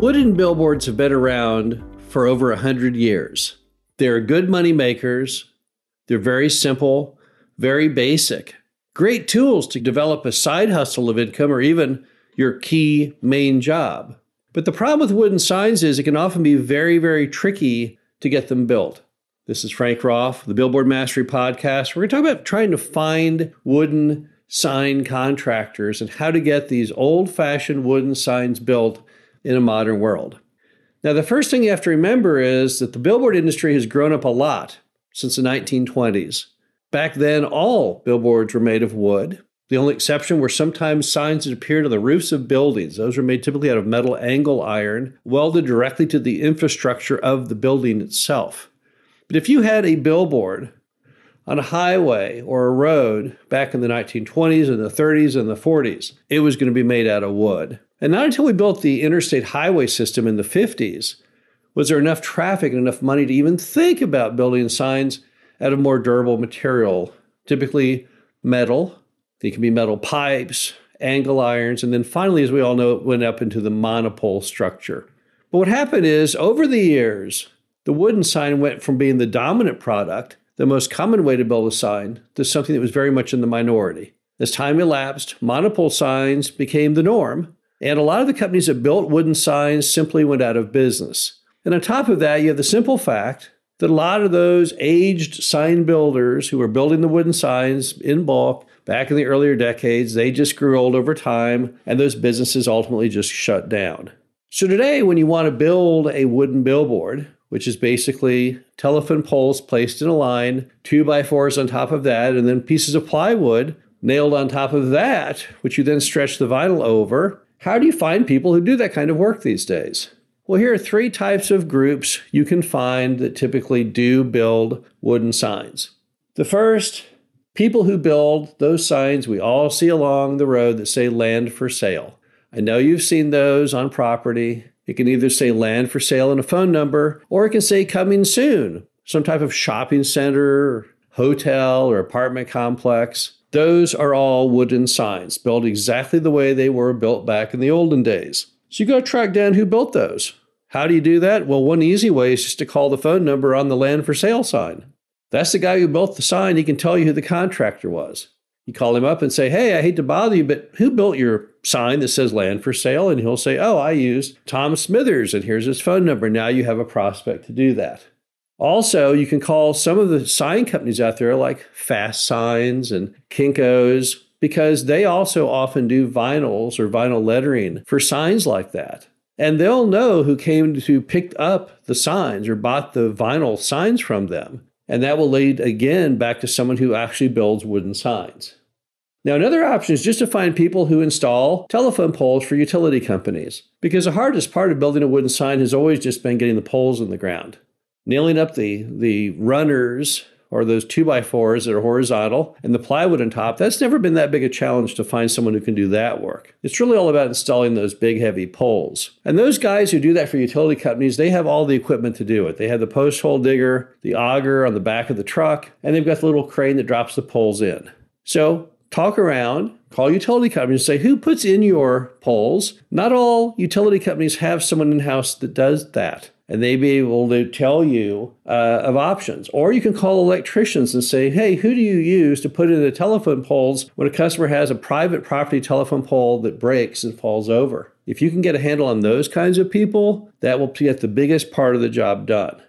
Wooden billboards have been around for over 100 years. They're good money makers. They're very simple, very basic. Great tools to develop a side hustle of income or even your key main job. But the problem with wooden signs is it can often be very, very tricky to get them built. This is Frank Rolfe, the Billboard Mastery Podcast. We're going to talk about trying to find wooden sign contractors and how to get these old fashioned wooden signs built in a modern world. Now, the first thing you have to remember is that the billboard industry has grown up a lot since the 1920s. Back then, all billboards were made of wood. The only exception were sometimes signs that appeared on the roofs of buildings. Those were made typically out of metal angle iron, welded directly to the infrastructure of the building itself. But if you had a billboard on a highway or a road back in the 1920s and the 30s and the 40s, it was going to be made out of wood. And not until we built the interstate highway system in the 50s was there enough traffic and enough money to even think about building signs out of more durable material, typically metal. They can be metal pipes, angle irons, and then finally, as we all know, it went up into the monopole structure. But what happened is, over the years, the wooden sign went from being the dominant product, the most common way to build a sign, to something that was very much in the minority. As time elapsed, monopole signs became the norm, and a lot of the companies that built wooden signs simply went out of business. And on top of that, you have the simple fact that a lot of those aged sign builders who were building the wooden signs in bulk back in the earlier decades, they just grew old over time, and those businesses ultimately just shut down. So today, when you want to build a wooden billboard, which is basically telephone poles placed in a line, two by fours on top of that, and then pieces of plywood nailed on top of that, which you then stretch the vinyl over, how do you find people who do that kind of work these days? Well, here are three types of groups you can find that typically do build wooden signs. The first, people who build those signs we all see along the road that say land for sale. I know you've seen those on property. It can either say land for sale and a phone number, or it can say coming soon, some type of shopping center, hotel, or apartment complex. Those are all wooden signs, built exactly the way they were built back in the olden days. So you got to track down who built those. How do you do that? Well, one easy way is just to call the phone number on the land for sale sign. That's the guy who built the sign. He can tell you who the contractor was. You call him up and say, Hey, I hate to bother you, but who built your sign that says land for sale? And he'll say, Oh, I used Tom Smithers, and here's his phone number. Now you have a prospect to do that. Also, you can call some of the sign companies out there like Fast Signs and Kinko's because they also often do vinyls or vinyl lettering for signs like that. And they'll know who came to pick up the signs or bought the vinyl signs from them. And that will lead again back to someone who actually builds wooden signs. Now, another option is just to find people who install telephone poles for utility companies, because the hardest part of building a wooden sign has always just been getting the poles in the ground nailing up the, the runners or those two by fours that are horizontal and the plywood on top, that's never been that big a challenge to find someone who can do that work. It's really all about installing those big, heavy poles. And those guys who do that for utility companies, they have all the equipment to do it. They have the post hole digger, the auger on the back of the truck, and they've got the little crane that drops the poles in. So talk around, call utility companies, say, who puts in your poles? Not all utility companies have someone in house that does that and they'd be able to tell you uh, of options. Or you can call electricians and say, hey, who do you use to put in the telephone poles when a customer has a private property telephone pole that breaks and falls over? If you can get a handle on those kinds of people, that will get the biggest part of the job done.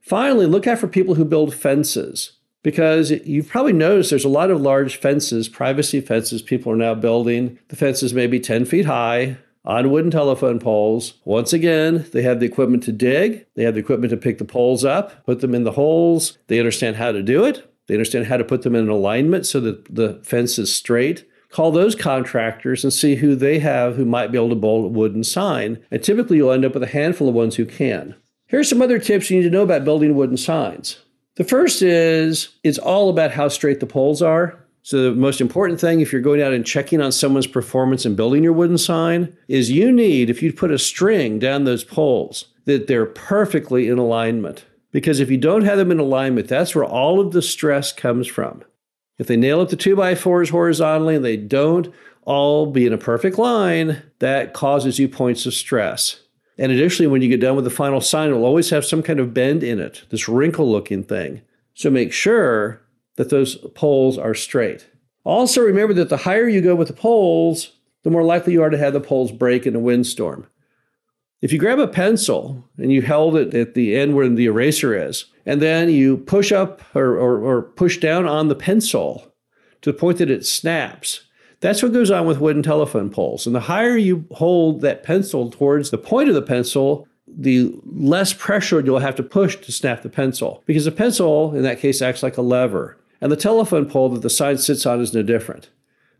Finally, look out for people who build fences because you've probably noticed there's a lot of large fences, privacy fences people are now building. The fences may be 10 feet high, on wooden telephone poles. Once again, they have the equipment to dig, they have the equipment to pick the poles up, put them in the holes. They understand how to do it, they understand how to put them in alignment so that the fence is straight. Call those contractors and see who they have who might be able to build a wooden sign. And typically you'll end up with a handful of ones who can. Here's some other tips you need to know about building wooden signs. The first is it's all about how straight the poles are. So, the most important thing, if you're going out and checking on someone's performance and building your wooden sign, is you need, if you put a string down those poles, that they're perfectly in alignment. Because if you don't have them in alignment, that's where all of the stress comes from. If they nail up the two by fours horizontally and they don't all be in a perfect line, that causes you points of stress. And additionally, when you get done with the final sign, it will always have some kind of bend in it, this wrinkle looking thing. So make sure that those poles are straight. Also, remember that the higher you go with the poles, the more likely you are to have the poles break in a windstorm. If you grab a pencil and you held it at the end where the eraser is, and then you push up or, or, or push down on the pencil to the point that it snaps, that's what goes on with wooden telephone poles. And the higher you hold that pencil towards the point of the pencil, the less pressure you'll have to push to snap the pencil. Because the pencil, in that case, acts like a lever. And the telephone pole that the sign sits on is no different.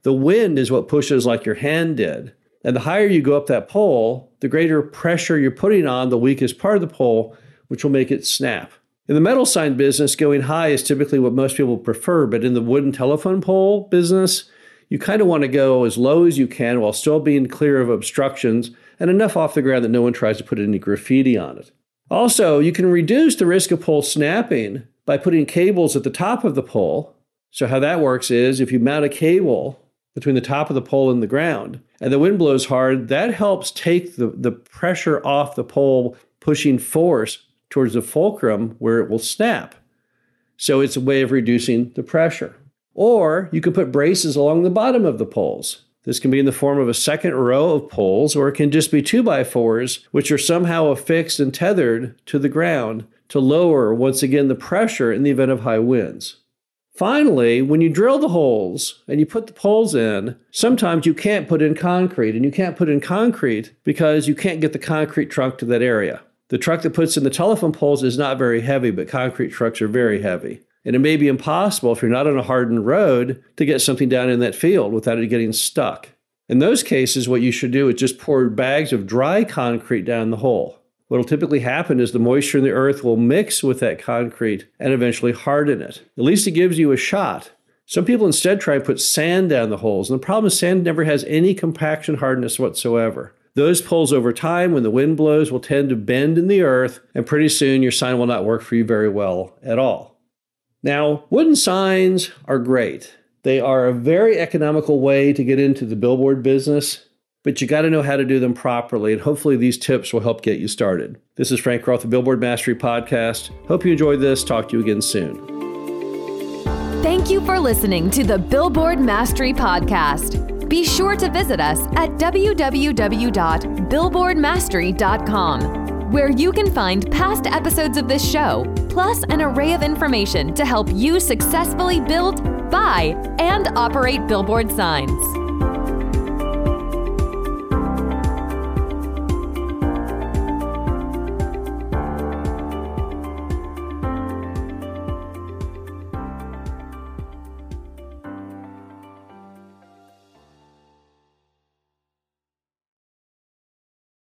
The wind is what pushes like your hand did. And the higher you go up that pole, the greater pressure you're putting on the weakest part of the pole, which will make it snap. In the metal sign business, going high is typically what most people prefer, but in the wooden telephone pole business, you kind of want to go as low as you can while still being clear of obstructions and enough off the ground that no one tries to put any graffiti on it. Also, you can reduce the risk of pole snapping by putting cables at the top of the pole. So, how that works is if you mount a cable between the top of the pole and the ground and the wind blows hard, that helps take the, the pressure off the pole, pushing force towards the fulcrum where it will snap. So, it's a way of reducing the pressure. Or you can put braces along the bottom of the poles. This can be in the form of a second row of poles, or it can just be two by fours, which are somehow affixed and tethered to the ground to lower, once again, the pressure in the event of high winds. Finally, when you drill the holes and you put the poles in, sometimes you can't put in concrete, and you can't put in concrete because you can't get the concrete truck to that area. The truck that puts in the telephone poles is not very heavy, but concrete trucks are very heavy. And it may be impossible if you're not on a hardened road to get something down in that field without it getting stuck. In those cases, what you should do is just pour bags of dry concrete down the hole. What will typically happen is the moisture in the earth will mix with that concrete and eventually harden it. At least it gives you a shot. Some people instead try and put sand down the holes, and the problem is sand never has any compaction hardness whatsoever. Those poles over time, when the wind blows, will tend to bend in the earth, and pretty soon your sign will not work for you very well at all. Now, wooden signs are great. They are a very economical way to get into the billboard business, but you got to know how to do them properly, and hopefully these tips will help get you started. This is Frank Rolfe, the Billboard Mastery Podcast. Hope you enjoyed this. Talk to you again soon. Thank you for listening to the Billboard Mastery Podcast. Be sure to visit us at www.billboardmastery.com, where you can find past episodes of this show plus an array of information to help you successfully build, buy, and operate billboard signs.